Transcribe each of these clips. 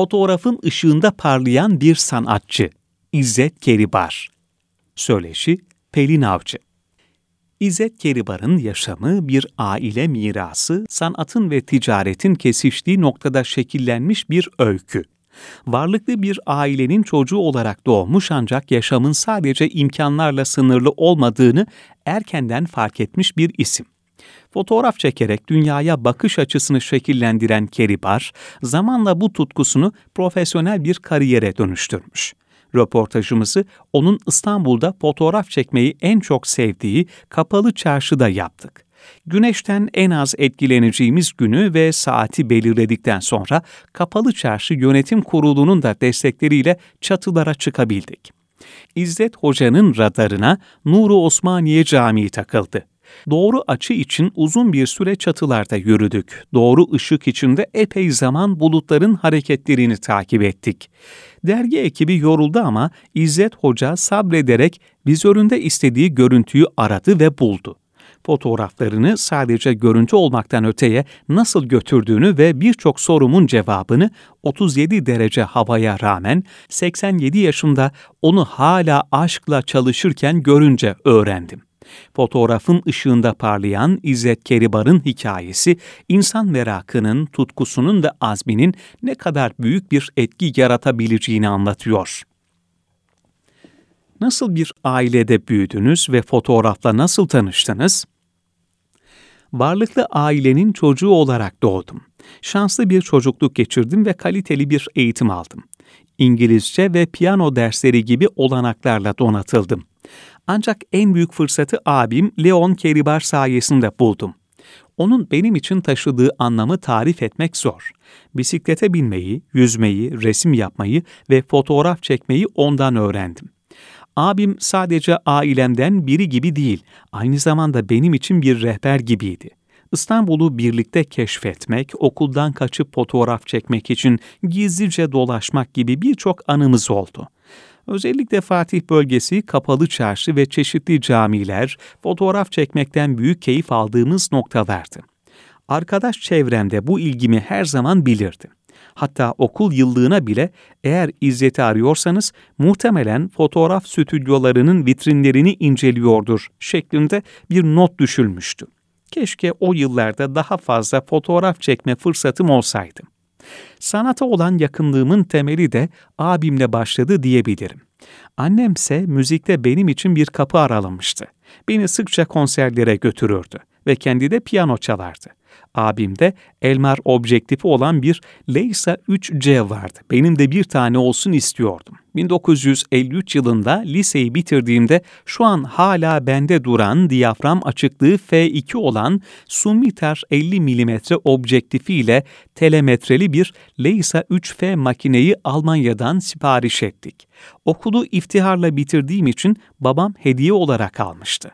fotoğrafın ışığında parlayan bir sanatçı, İzzet Keribar. Söyleşi Pelin Avcı. İzzet Keribar'ın yaşamı bir aile mirası, sanatın ve ticaretin kesiştiği noktada şekillenmiş bir öykü. Varlıklı bir ailenin çocuğu olarak doğmuş ancak yaşamın sadece imkanlarla sınırlı olmadığını erkenden fark etmiş bir isim. Fotoğraf çekerek dünyaya bakış açısını şekillendiren Keribar, zamanla bu tutkusunu profesyonel bir kariyere dönüştürmüş. Röportajımızı onun İstanbul'da fotoğraf çekmeyi en çok sevdiği kapalı çarşıda yaptık. Güneşten en az etkileneceğimiz günü ve saati belirledikten sonra Kapalı Çarşı Yönetim Kurulu'nun da destekleriyle çatılara çıkabildik. İzzet Hoca'nın radarına Nuru Osmaniye Camii takıldı. Doğru açı için uzun bir süre çatılarda yürüdük. Doğru ışık içinde epey zaman bulutların hareketlerini takip ettik. Dergi ekibi yoruldu ama İzzet Hoca sabrederek vizöründe istediği görüntüyü aradı ve buldu fotoğraflarını sadece görüntü olmaktan öteye nasıl götürdüğünü ve birçok sorumun cevabını 37 derece havaya rağmen 87 yaşında onu hala aşkla çalışırken görünce öğrendim. Fotoğrafın ışığında parlayan İzzet Keribar'ın hikayesi, insan merakının, tutkusunun ve azminin ne kadar büyük bir etki yaratabileceğini anlatıyor. Nasıl bir ailede büyüdünüz ve fotoğrafla nasıl tanıştınız? Varlıklı ailenin çocuğu olarak doğdum. Şanslı bir çocukluk geçirdim ve kaliteli bir eğitim aldım. İngilizce ve piyano dersleri gibi olanaklarla donatıldım. Ancak en büyük fırsatı abim Leon Keribar sayesinde buldum. Onun benim için taşıdığı anlamı tarif etmek zor. Bisiklete binmeyi, yüzmeyi, resim yapmayı ve fotoğraf çekmeyi ondan öğrendim. Abim sadece ailemden biri gibi değil, aynı zamanda benim için bir rehber gibiydi. İstanbul'u birlikte keşfetmek, okuldan kaçıp fotoğraf çekmek için gizlice dolaşmak gibi birçok anımız oldu. Özellikle Fatih bölgesi, kapalı çarşı ve çeşitli camiler fotoğraf çekmekten büyük keyif aldığımız noktalardı. Arkadaş çevremde bu ilgimi her zaman bilirdi. Hatta okul yıllığına bile eğer İzzet'i arıyorsanız muhtemelen fotoğraf stüdyolarının vitrinlerini inceliyordur şeklinde bir not düşülmüştü. Keşke o yıllarda daha fazla fotoğraf çekme fırsatım olsaydı. Sanata olan yakınlığımın temeli de abimle başladı diyebilirim. Annemse müzikte benim için bir kapı aralamıştı. Beni sıkça konserlere götürürdü ve kendi de piyano çalardı. Abimde Elmar objektifi olan bir Leysa 3C vardı. Benim de bir tane olsun istiyordum. 1953 yılında liseyi bitirdiğimde şu an hala bende duran diyafram açıklığı F2 olan Sumiter 50 mm objektifiyle telemetreli bir Leysa 3F makineyi Almanya'dan sipariş ettik. Okulu iftiharla bitirdiğim için babam hediye olarak almıştı.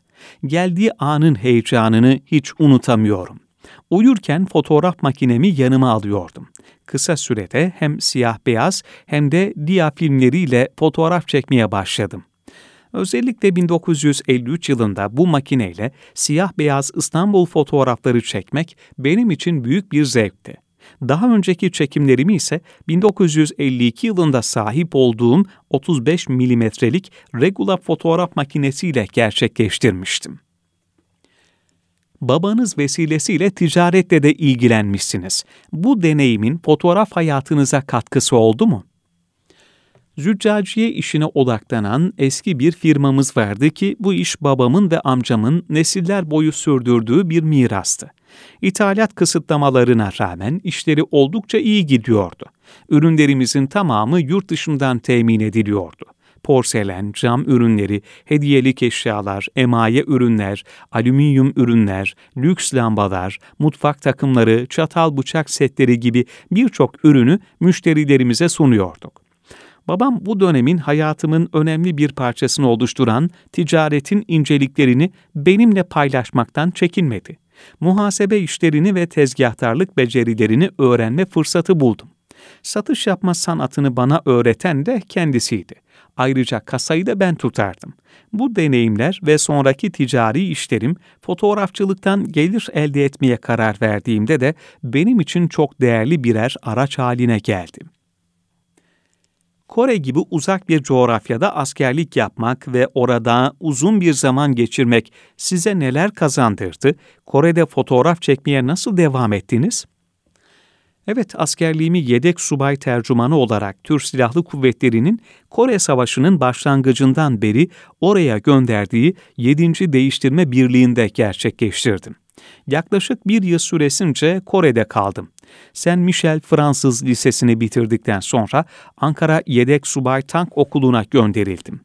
Geldiği anın heyecanını hiç unutamıyorum. Uyurken fotoğraf makinemi yanıma alıyordum. Kısa sürede hem siyah beyaz hem de dia filmleriyle fotoğraf çekmeye başladım. Özellikle 1953 yılında bu makineyle siyah beyaz İstanbul fotoğrafları çekmek benim için büyük bir zevkti. Daha önceki çekimlerimi ise 1952 yılında sahip olduğum 35 milimetrelik Regula fotoğraf makinesiyle gerçekleştirmiştim babanız vesilesiyle ticaretle de ilgilenmişsiniz. Bu deneyimin fotoğraf hayatınıza katkısı oldu mu? Züccaciye işine odaklanan eski bir firmamız vardı ki bu iş babamın ve amcamın nesiller boyu sürdürdüğü bir mirastı. İthalat kısıtlamalarına rağmen işleri oldukça iyi gidiyordu. Ürünlerimizin tamamı yurt dışından temin ediliyordu porselen, cam ürünleri, hediyelik eşyalar, emaye ürünler, alüminyum ürünler, lüks lambalar, mutfak takımları, çatal bıçak setleri gibi birçok ürünü müşterilerimize sunuyorduk. Babam bu dönemin hayatımın önemli bir parçasını oluşturan ticaretin inceliklerini benimle paylaşmaktan çekinmedi. Muhasebe işlerini ve tezgahtarlık becerilerini öğrenme fırsatı buldum. Satış yapma sanatını bana öğreten de kendisiydi. Ayrıca kasayı da ben tutardım. Bu deneyimler ve sonraki ticari işlerim fotoğrafçılıktan gelir elde etmeye karar verdiğimde de benim için çok değerli birer araç haline geldi. Kore gibi uzak bir coğrafyada askerlik yapmak ve orada uzun bir zaman geçirmek size neler kazandırdı? Kore'de fotoğraf çekmeye nasıl devam ettiniz? Evet, askerliğimi yedek subay tercümanı olarak Türk Silahlı Kuvvetleri'nin Kore Savaşı'nın başlangıcından beri oraya gönderdiği 7. Değiştirme Birliği'nde gerçekleştirdim. Yaklaşık bir yıl süresince Kore'de kaldım. Saint Michel Fransız Lisesi'ni bitirdikten sonra Ankara Yedek Subay Tank Okulu'na gönderildim.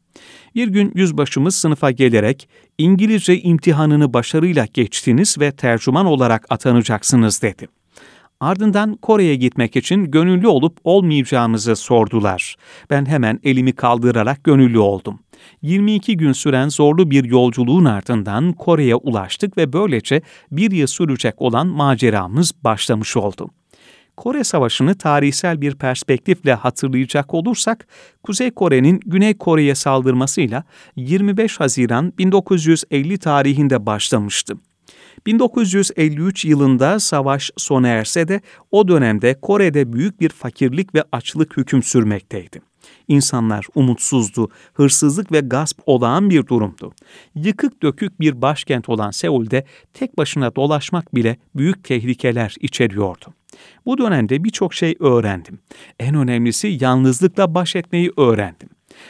Bir gün yüzbaşımız sınıfa gelerek İngilizce imtihanını başarıyla geçtiniz ve tercüman olarak atanacaksınız dedi. Ardından Kore'ye gitmek için gönüllü olup olmayacağımızı sordular. Ben hemen elimi kaldırarak gönüllü oldum. 22 gün süren zorlu bir yolculuğun ardından Kore'ye ulaştık ve böylece bir yıl sürecek olan maceramız başlamış oldu. Kore Savaşı'nı tarihsel bir perspektifle hatırlayacak olursak, Kuzey Kore'nin Güney Kore'ye saldırmasıyla 25 Haziran 1950 tarihinde başlamıştı. 1953 yılında savaş sona erse de o dönemde Kore'de büyük bir fakirlik ve açlık hüküm sürmekteydi. İnsanlar umutsuzdu, hırsızlık ve gasp olağan bir durumdu. Yıkık dökük bir başkent olan Seul'de tek başına dolaşmak bile büyük tehlikeler içeriyordu. Bu dönemde birçok şey öğrendim. En önemlisi yalnızlıkla baş etmeyi öğrendim.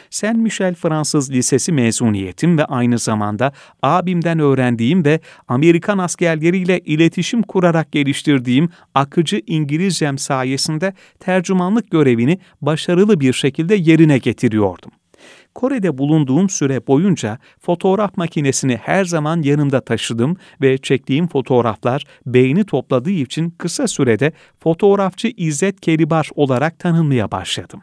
Saint Michel Fransız Lisesi mezuniyetim ve aynı zamanda abimden öğrendiğim ve Amerikan askerleriyle iletişim kurarak geliştirdiğim akıcı İngilizcem sayesinde tercümanlık görevini başarılı bir şekilde yerine getiriyordum. Kore'de bulunduğum süre boyunca fotoğraf makinesini her zaman yanımda taşıdım ve çektiğim fotoğraflar beğeni topladığı için kısa sürede fotoğrafçı İzzet Keribar olarak tanınmaya başladım.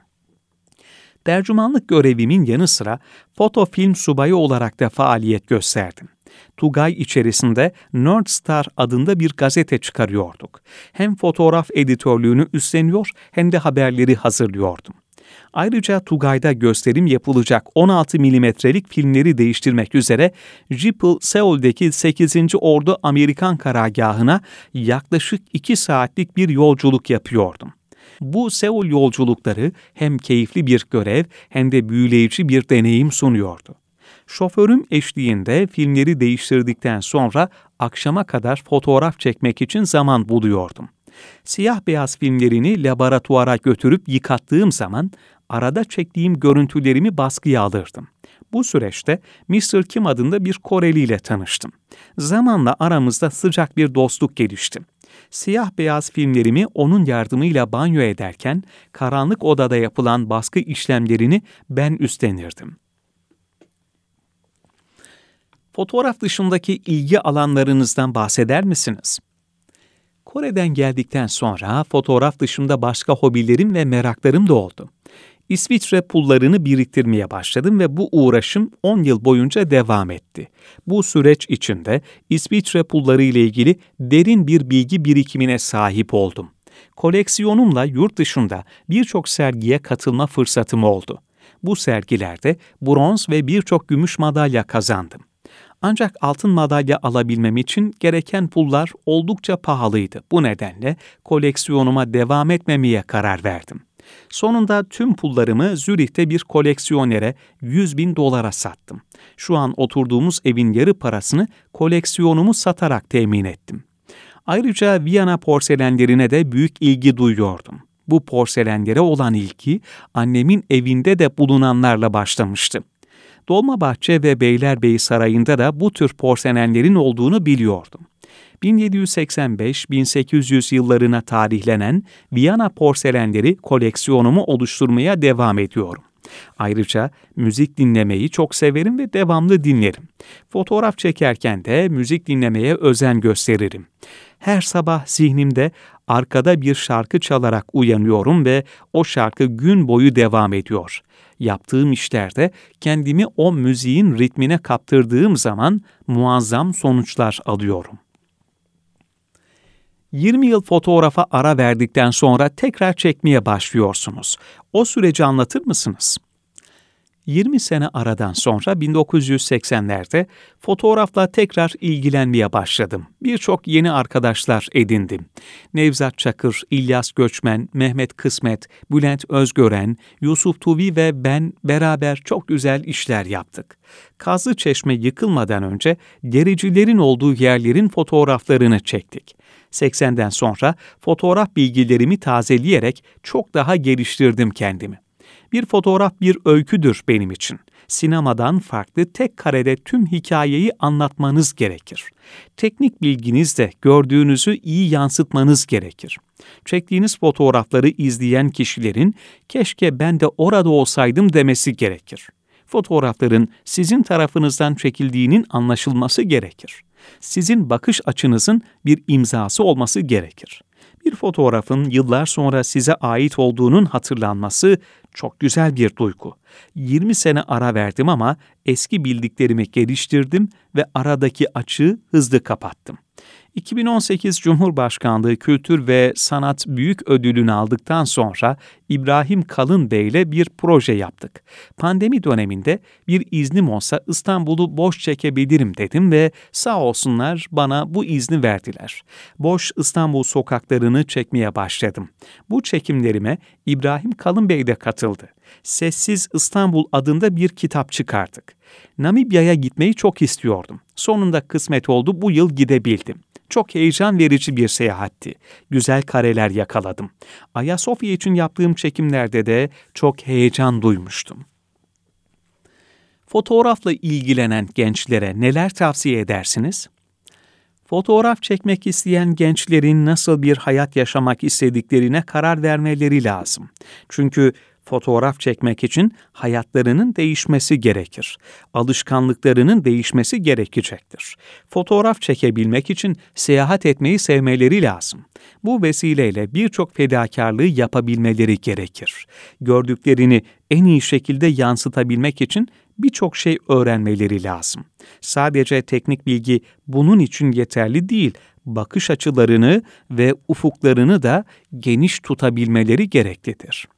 Tercümanlık görevimin yanı sıra foto film subayı olarak da faaliyet gösterdim. Tugay içerisinde Nerd Star adında bir gazete çıkarıyorduk. Hem fotoğraf editörlüğünü üstleniyor hem de haberleri hazırlıyordum. Ayrıca Tugay'da gösterim yapılacak 16 milimetrelik filmleri değiştirmek üzere Jipl Seul'deki 8. Ordu Amerikan karargahına yaklaşık 2 saatlik bir yolculuk yapıyordum. Bu Seul yolculukları hem keyifli bir görev hem de büyüleyici bir deneyim sunuyordu. Şoförüm eşliğinde filmleri değiştirdikten sonra akşama kadar fotoğraf çekmek için zaman buluyordum. Siyah beyaz filmlerini laboratuvara götürüp yıkattığım zaman arada çektiğim görüntülerimi baskıya alırdım. Bu süreçte Mr. Kim adında bir Koreli ile tanıştım. Zamanla aramızda sıcak bir dostluk gelişti siyah beyaz filmlerimi onun yardımıyla banyo ederken karanlık odada yapılan baskı işlemlerini ben üstlenirdim. Fotoğraf dışındaki ilgi alanlarınızdan bahseder misiniz? Kore'den geldikten sonra fotoğraf dışında başka hobilerim ve meraklarım da oldu. İsviçre pullarını biriktirmeye başladım ve bu uğraşım 10 yıl boyunca devam etti. Bu süreç içinde İsviçre pulları ile ilgili derin bir bilgi birikimine sahip oldum. Koleksiyonumla yurt dışında birçok sergiye katılma fırsatım oldu. Bu sergilerde bronz ve birçok gümüş madalya kazandım. Ancak altın madalya alabilmem için gereken pullar oldukça pahalıydı. Bu nedenle koleksiyonuma devam etmemeye karar verdim. Sonunda tüm pullarımı Zürih'te bir koleksiyonere 100 bin dolara sattım. Şu an oturduğumuz evin yarı parasını koleksiyonumu satarak temin ettim. Ayrıca Viyana porselenlerine de büyük ilgi duyuyordum. Bu porselenlere olan ilgi annemin evinde de bulunanlarla başlamıştı. Dolmabahçe ve Beylerbeyi Sarayı'nda da bu tür porselenlerin olduğunu biliyordum. 1785-1800 yıllarına tarihlenen Viyana porselenleri koleksiyonumu oluşturmaya devam ediyorum. Ayrıca müzik dinlemeyi çok severim ve devamlı dinlerim. Fotoğraf çekerken de müzik dinlemeye özen gösteririm. Her sabah zihnimde arkada bir şarkı çalarak uyanıyorum ve o şarkı gün boyu devam ediyor. Yaptığım işlerde kendimi o müziğin ritmine kaptırdığım zaman muazzam sonuçlar alıyorum. 20 yıl fotoğrafa ara verdikten sonra tekrar çekmeye başlıyorsunuz. O süreci anlatır mısınız? 20 sene aradan sonra 1980'lerde fotoğrafla tekrar ilgilenmeye başladım. Birçok yeni arkadaşlar edindim. Nevzat Çakır, İlyas Göçmen, Mehmet Kısmet, Bülent Özgören, Yusuf Tuvi ve ben beraber çok güzel işler yaptık. Kazlı Çeşme yıkılmadan önce gericilerin olduğu yerlerin fotoğraflarını çektik. 80'den sonra fotoğraf bilgilerimi tazeleyerek çok daha geliştirdim kendimi. Bir fotoğraf bir öyküdür benim için. Sinemadan farklı tek karede tüm hikayeyi anlatmanız gerekir. Teknik bilginizle gördüğünüzü iyi yansıtmanız gerekir. Çektiğiniz fotoğrafları izleyen kişilerin keşke ben de orada olsaydım demesi gerekir. Fotoğrafların sizin tarafınızdan çekildiğinin anlaşılması gerekir. Sizin bakış açınızın bir imzası olması gerekir. Bir fotoğrafın yıllar sonra size ait olduğunun hatırlanması çok güzel bir duygu. 20 sene ara verdim ama eski bildiklerimi geliştirdim ve aradaki açığı hızlı kapattım. 2018 Cumhurbaşkanlığı Kültür ve Sanat Büyük Ödülünü aldıktan sonra İbrahim Kalın Bey ile bir proje yaptık. Pandemi döneminde bir iznim olsa İstanbul'u boş çekebilirim dedim ve sağ olsunlar bana bu izni verdiler. Boş İstanbul sokaklarını çekmeye başladım. Bu çekimlerime İbrahim Kalın Bey de katıldı. Sessiz İstanbul adında bir kitap çıkardık. Namibya'ya gitmeyi çok istiyordum. Sonunda kısmet oldu, bu yıl gidebildim. Çok heyecan verici bir seyahatti. Güzel kareler yakaladım. Ayasofya için yaptığım çekimlerde de çok heyecan duymuştum. Fotoğrafla ilgilenen gençlere neler tavsiye edersiniz? Fotoğraf çekmek isteyen gençlerin nasıl bir hayat yaşamak istediklerine karar vermeleri lazım. Çünkü fotoğraf çekmek için hayatlarının değişmesi gerekir. Alışkanlıklarının değişmesi gerekecektir. Fotoğraf çekebilmek için seyahat etmeyi sevmeleri lazım. Bu vesileyle birçok fedakarlığı yapabilmeleri gerekir. Gördüklerini en iyi şekilde yansıtabilmek için birçok şey öğrenmeleri lazım. Sadece teknik bilgi bunun için yeterli değil, bakış açılarını ve ufuklarını da geniş tutabilmeleri gereklidir.